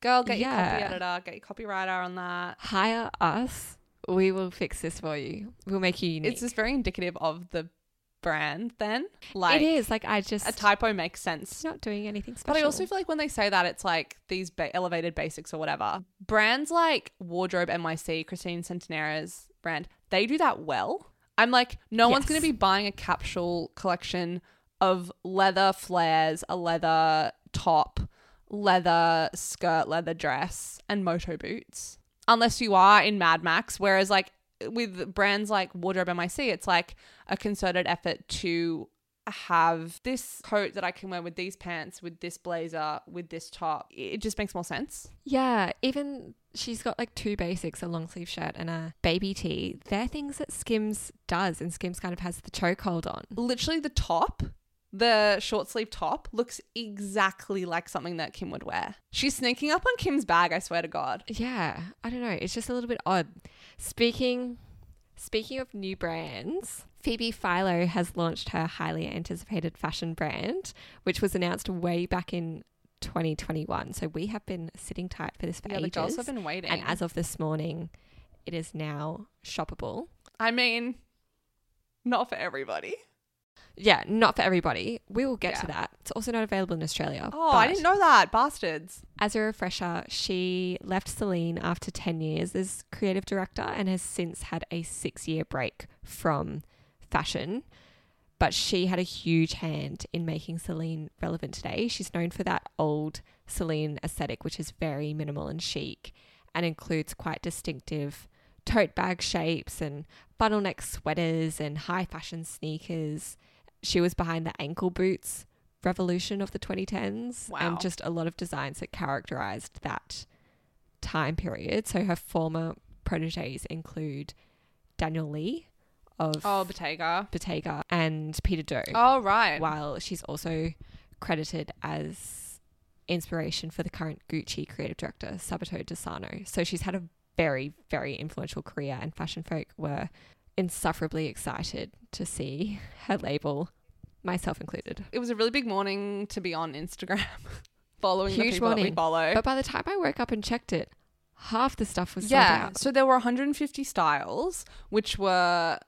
Girl, get your copy Yeah. editor, get your copywriter on that. Hire us. We will fix this for you. We'll make you unique. It's just very indicative of the brand then. Like it is like I just a typo makes sense. not doing anything special. But I also feel like when they say that, it's like these ba- elevated basics or whatever. Brands like Wardrobe NYC, Christine Centenera's brand, they do that well. I'm like, no one's going to be buying a capsule collection of leather flares, a leather top, leather skirt, leather dress, and moto boots. Unless you are in Mad Max. Whereas, like, with brands like Wardrobe NYC, it's like a concerted effort to have this coat that I can wear with these pants, with this blazer, with this top. It just makes more sense. Yeah, even she's got like two basics, a long sleeve shirt and a baby tee. They're things that Skims does, and Skims kind of has the chokehold on. Literally, the top, the short sleeve top, looks exactly like something that Kim would wear. She's sneaking up on Kim's bag, I swear to God. Yeah, I don't know. It's just a little bit odd. Speaking speaking of new brands, Phoebe Philo has launched her highly anticipated fashion brand, which was announced way back in 2021. So we have been sitting tight for this for Yeah, the ages. girls have been waiting. and as of this morning, it is now shoppable. I mean, not for everybody. Yeah, not for everybody. We will get Yeah. to that. It's also not available in Australia. Oh, I didn't know that. Bastards. As a refresher, she left Celine after 10 years as creative director and has since had a six year break from fashion. But she had a huge hand in making Celine relevant today. She's known for that old Celine aesthetic, which is very minimal and chic and includes quite distinctive tote bag shapes and bottleneck sweaters and high fashion sneakers. She was behind the ankle boots revolution of the 2010s Wow. and just a lot of designs that characterized that time period. So her former proteges include Daniel Lee of Oh, Bottega. Bottega and Peter Do, Oh, right. while she's also credited as inspiration for the current Gucci creative director Sabato De Sarno. So she's had a very, very influential career, and fashion folk were insufferably excited to see her label, myself included. It was a really big morning to be on Instagram, following the Huge people that we morning. follow. But by the time I woke up and checked it, half the stuff was sold out. So there were 150 styles, which were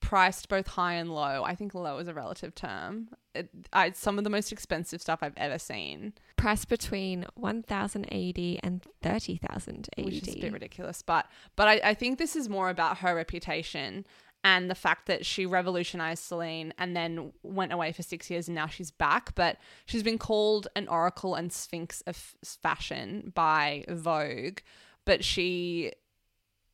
priced both high and low. I think low is a relative term. It, I, some of the most expensive stuff I've ever seen, Priced between 1,080 and 30,000 AED. which is a bit ridiculous. But but I, I think this is more about her reputation and the fact that she revolutionized Celine and then went away for six years and now she's back. But she's been called an oracle and sphinx of fashion by Vogue. But she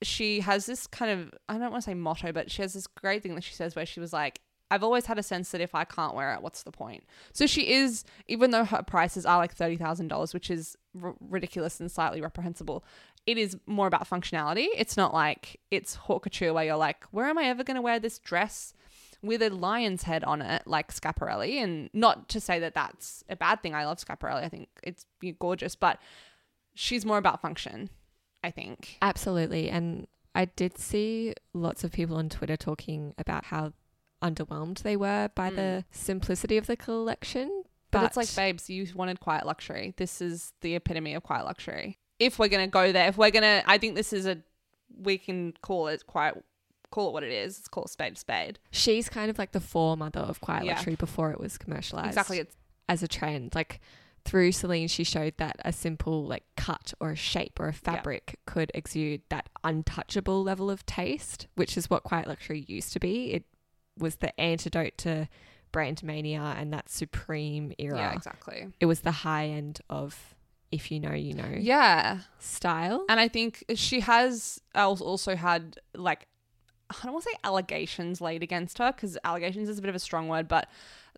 she has this kind of I don't want to say motto, but she has this great thing that she says where she was like, I've always had a sense that if I can't wear it, what's the point? So she is, even though her prices are like thirty thousand dollars, which is r- ridiculous and slightly reprehensible, it is more about functionality. It's not like it's haute couture where you're like, where am I ever going to wear this dress? With a lion's head on it, like Schiaparelli, and not to say that that's a bad thing. I love Schiaparelli. I think it's gorgeous, but she's more about function. I think. Absolutely. And I did see lots of people on Twitter talking about how underwhelmed they were by the hmm. simplicity of the collection. But, But, it's like, babes, you wanted quiet luxury. This is the epitome of quiet luxury. If we're gonna go there, if we're gonna, I think this is a, we can call it quiet, call it what it is. It's called spade spade. she's kind of like the foremother of quiet Yeah. luxury before it was commercialized. Exactly. It's as a trend. Like through Celine, she showed that a simple like cut or a shape or a fabric could exude that untouchable level of taste, which is what quiet luxury used to be. It was the antidote to brand mania and that supreme era. yeah, exactly. It was the high end of if you know, you know Yeah, style. and I think she has al- also had like, I don't want to say allegations laid against her because allegations is a bit of a strong word, but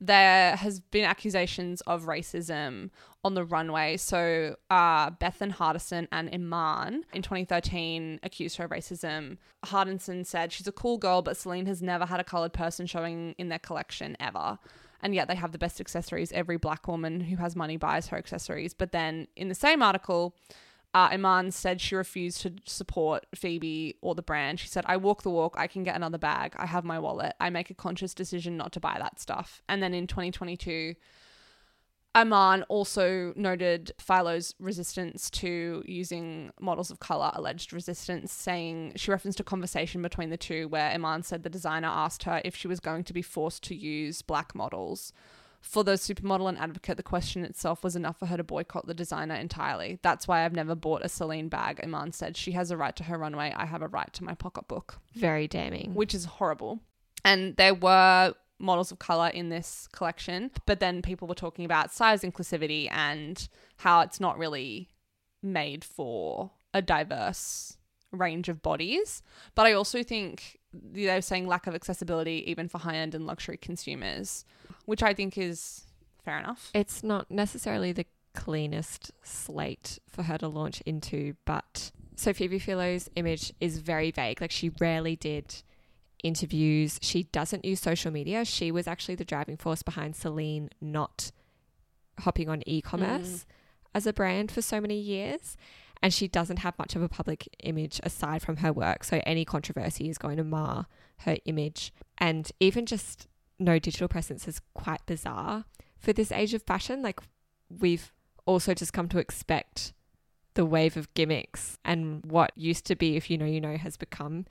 there has been accusations of racism on the runway. So uh, Bethann Hardison and Iman in 2013 accused her of racism. Hardison said she's a cool girl, but Celine has never had a colored person showing in their collection ever. And yet they have the best accessories. Every black woman who has money buys her accessories. But then in the same article, uh, Iman said she refused to support Phoebe or the brand. She said, I walk the walk. I can get another bag. I have my wallet. I make a conscious decision not to buy that stuff. And then in 2022, Iman also noted Philo's resistance to using models of color, alleged resistance, saying she referenced a conversation between the two where Iman said the designer asked her if she was going to be forced to use black models. For the supermodel and advocate, the question itself was enough for her to boycott the designer entirely. That's why I've never bought a Celine bag, Iman said. She has a right to her runway. I have a right to my pocketbook, Very damning. which is horrible. And there were models of color in this collection, but then people were talking about size inclusivity and how it's not really made for a diverse range of bodies. But I also think they were saying lack of accessibility even for high end and luxury consumers, which I think is fair enough. It's not necessarily the cleanest slate for her to launch into, but so Phoebe Philo's image is very vague. Like she rarely did interviews. She doesn't use social media. She was actually the driving force behind Celine not hopping on e-commerce mm. as a brand for so many years. And she doesn't have much of a public image aside from her work. So any controversy is going to mar her image. And even just no digital presence is quite bizarre for this age of fashion. Like we've also just come to expect the wave of gimmicks and what used to be, if you know, you know, has become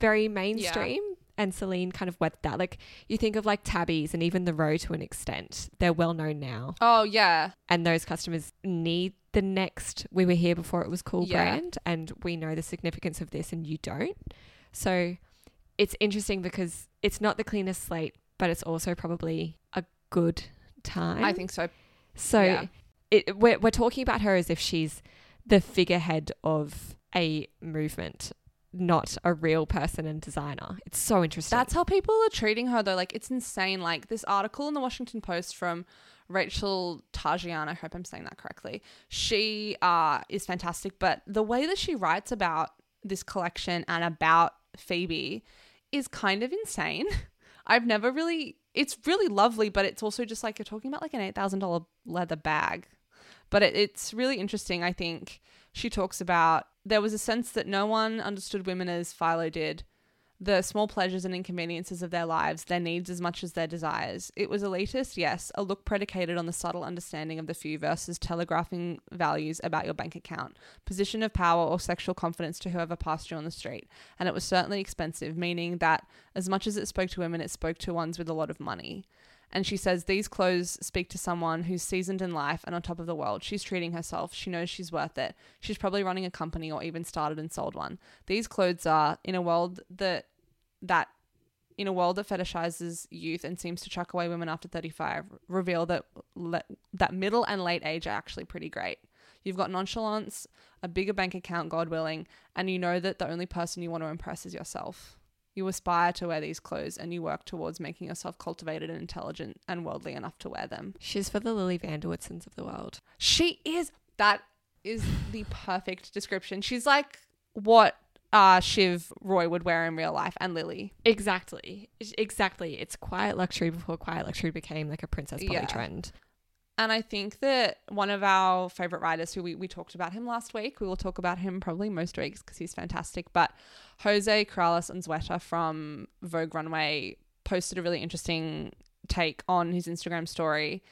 very mainstream. And Celine kind of weathered that. Like you think of like Tabbies and even the Row to an extent, they're well known now. Oh, yeah. And those customers need the next we were here before it was cool Yeah. brand and we know the significance of this and you don't. So it's interesting because it's not the cleanest slate, but it's also probably a good time. I think so. So Yeah. it, we're, we're talking about her as if she's the figurehead of a movement, not a real person and designer. It's so interesting. That's how people are treating her, though. Like, it's insane. Like, this article in the Washington Post from Rachel Tashjian, I hope I'm saying that correctly. She uh, is fantastic, but the way that she writes about this collection and about Phoebe is kind of insane. I've never really, it's really lovely, but it's also just like you're talking about like an $8,000 leather bag. But it, it's really interesting, I think. She talks about there was a sense that no one understood women as Philo did the small pleasures and inconveniences of their lives, their needs as much as their desires. It was elitist, yes, a look predicated on the subtle understanding of the few versus telegraphing values about your bank account, position of power, or sexual confidence to whoever passed you on the street. And it was certainly expensive, meaning that as much as it spoke to women, it spoke to ones with a lot of money. And she says these clothes speak to someone who's seasoned in life and on top of the world. She's treating herself. She knows she's worth it. She's probably running a company or even started and sold one. These clothes are in a world that that in a world that fetishizes youth and seems to chuck away women after 35 reveal that le- that middle and late age are actually pretty great. You've got nonchalance, a bigger bank account, God willing, and you know that the only person you want to impress is yourself. You aspire to wear these clothes and you work towards making yourself cultivated and intelligent and worldly enough to wear them. She's for the Lily van der Woodsens of the world. She is. That is the perfect description. She's like what uh, Shiv Roy would wear in real life and Lily. Exactly. Exactly. It's quiet luxury before quiet luxury became like a princess body Yeah. trend. And I think that one of our favorite writers, who we, we talked about him last week, we will talk about him probably most weeks because he's fantastic. But Jose Criales Unzueta from Vogue Runway posted a really interesting take on his Instagram story.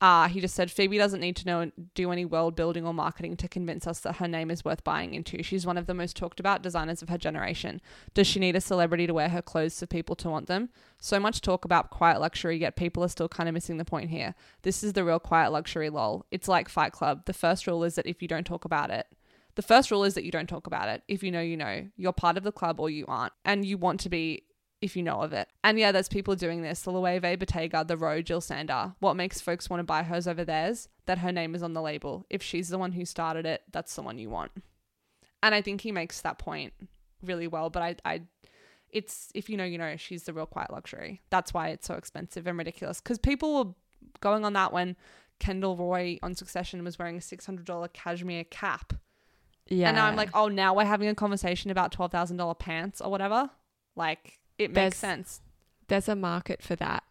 Uh, he just said Phoebe doesn't need to know do any world building or marketing to convince us that her name is worth buying into. She's one of the most talked about designers of her generation. Does she need a celebrity to wear her clothes for people to want them? So much talk about quiet luxury, yet people are still kind of missing the point here. This is the real quiet luxury lol. It's like Fight Club. The first rule is that if you don't talk about it, the first rule is that you don't talk about it. If you know, you know. You're part of the club or you aren't. And you want to be if you know of it. And yeah, there's people doing this. The Loewe Bottega, the Row, Jil Sander. What makes folks want to buy hers over theirs? That her name is on the label. If she's the one who started it, that's the one you want. And I think he makes that point really well. But I, I, it's if you know, you know. She's the real quiet luxury. That's why it's so expensive and ridiculous. Because people were going on that when Kendall Roy on Succession was wearing a six hundred dollar cashmere cap. Yeah. And now I'm like, oh, now we're having a conversation about twelve thousand dollar pants or whatever. Like it makes There's- sense. there's a market for that.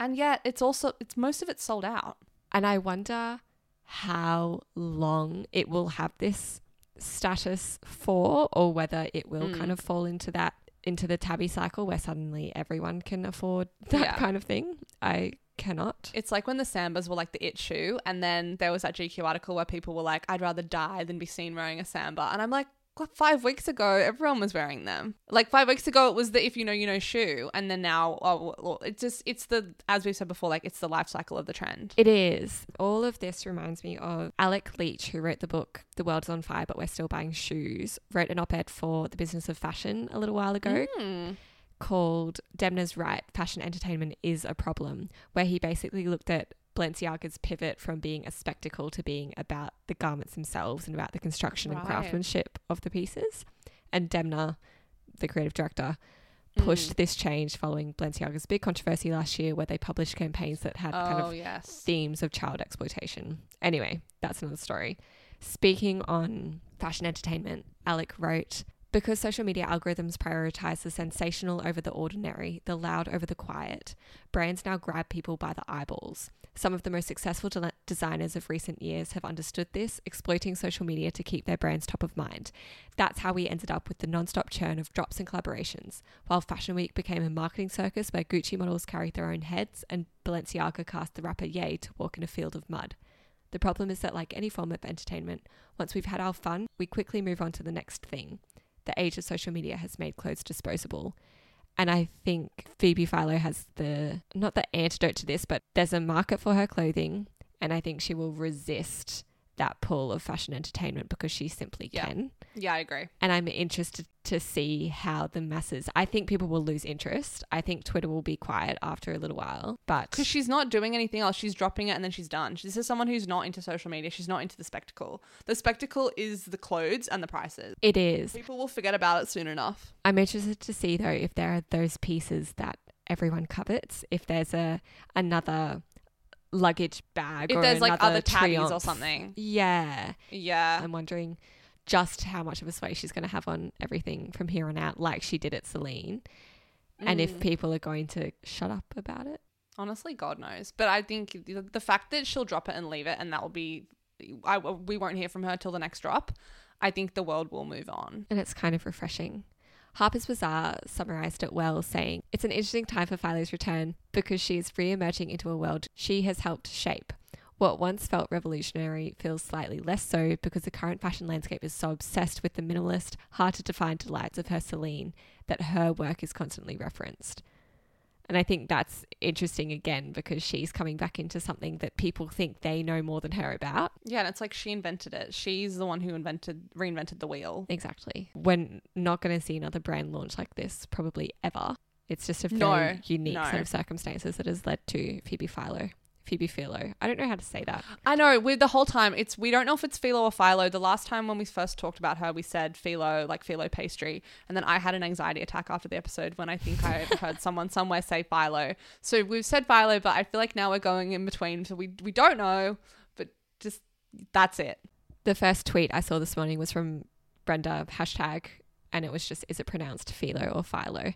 And yet it's also it's most of it's sold out. And I wonder how long it will have this status for or whether it will Mm. kind of fall into that into the tabby cycle where suddenly everyone can afford that Yeah. kind of thing. I cannot. It's like when the Sambas were like the it shoe, and then there was that GQ article where people were like, "I'd rather die than be seen wearing a Samba," and I'm like, "What? Five weeks ago, everyone was wearing them. Like five weeks ago, it was the if you know you know shoe, and then now, oh, well, it's just it's the as we've said before, like it's the life cycle of the trend. It is. All of this reminds me of Alec Leach, who wrote the book The World's on Fire, but We're Still Buying Shoes, wrote an op ed for the Business of Fashion a little while ago. Mm. called Demna's Right Fashion Entertainment is a Problem, where he basically looked at Balenciaga's pivot from being a spectacle to being about the garments themselves and about the construction and craftsmanship of the pieces. And Demna, the creative director, Mm. pushed this change following Balenciaga's big controversy last year where they published campaigns that had kind Oh of yes. themes of child exploitation. Anyway, that's another story. Speaking on fashion entertainment, Alec wrote Because social media algorithms prioritize the sensational over the ordinary, the loud over the quiet, brands now grab people by the eyeballs. Some of the most successful de- designers of recent years have understood this, exploiting social media to keep their brands top of mind. That's how we ended up with the non-stop churn of drops and collaborations, while Fashion Week became a marketing circus where Gucci models carried their own heads and Balenciaga cast the rapper Ye to walk in a field of mud. The problem is that, like any form of entertainment, once we've had our fun, we quickly move on to the next thing. The age of social media has made clothes disposable. And I think Phoebe Philo has the, not the antidote to this, but there's a market for her clothing. And I think she will resist that pull of fashion entertainment because she simply Yeah. can. Yeah, I agree. And I'm interested to see how the masses, I think people will lose interest. I think Twitter will be quiet after a little while. But Because she's not doing anything else. She's dropping it and then she's done. This is someone who's not into social media. She's not into the spectacle. The spectacle is the clothes and the prices. it is. People will forget about it soon enough. I'm interested to see though if there are those pieces that everyone covets. If there's a another luggage bag, If or there's like another other tabbies or something. Yeah, Yeah. I'm wondering just how much of a sway she's going to have on everything from here on out, like she did at Celine, and if Mm. people are going to shut up about it. Honestly, God knows. But I think the, the fact that she'll drop it and leave it and that will be, I, we won't hear from her till the next drop. I think the world will move on. and it's kind of refreshing. Harper's Bazaar summarized it well, saying, It's an interesting time for Philo's return because she is re emerging into a world she has helped shape. What once felt revolutionary feels slightly less so because the current fashion landscape is so obsessed with the minimalist, hard to define delights of her Celine that her work is constantly referenced. And I think that's interesting again because she's coming back into something that people think they know more than her about. Yeah, and it's like she invented it. She's the one who invented, reinvented the wheel. Exactly. We're not going to see another brand launch like this probably ever. It's just a very No, unique no. set of circumstances that has led to Phoebe Philo. Phoebe Philo. I don't know how to say that. I know. With the whole time, it's we don't know if it's Philo or Philo. The last time when we first talked about her, we said Philo, like Philo pastry, and then I had an anxiety attack after the episode when I think I heard someone somewhere say Philo. So we've said Philo, but I feel like now we're going in between, so we we don't know, but just that's it. The first tweet I saw this morning was from Brenda hashtag, and it was just, is it pronounced Philo or Philo?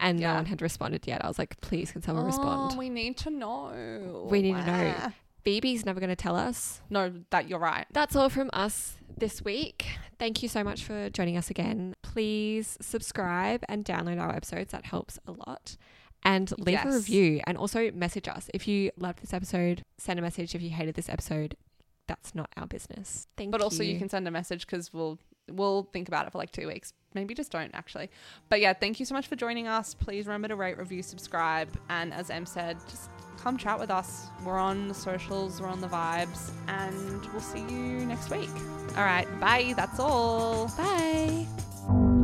And no Yeah. one had responded yet. I was like, please, can someone Oh, respond? we need to know. We need to know. Phoebe's never going to tell us. No, that you're right. That's all from us this week. Thank you so much for joining us again. Please subscribe and download our episodes. That helps a lot. And leave a review and also message us. If you loved this episode, send a message. If you hated this episode, that's not our business. Thank but you. But also you can send a message because we'll we'll think about it for like two weeks. Maybe just don't actually. But yeah thank you so much for joining us. Please remember to rate review subscribe. And as em said just come chat with us. We're on the socials we're on the vibes and we'll see you next week. All right. Bye. That's all. Bye.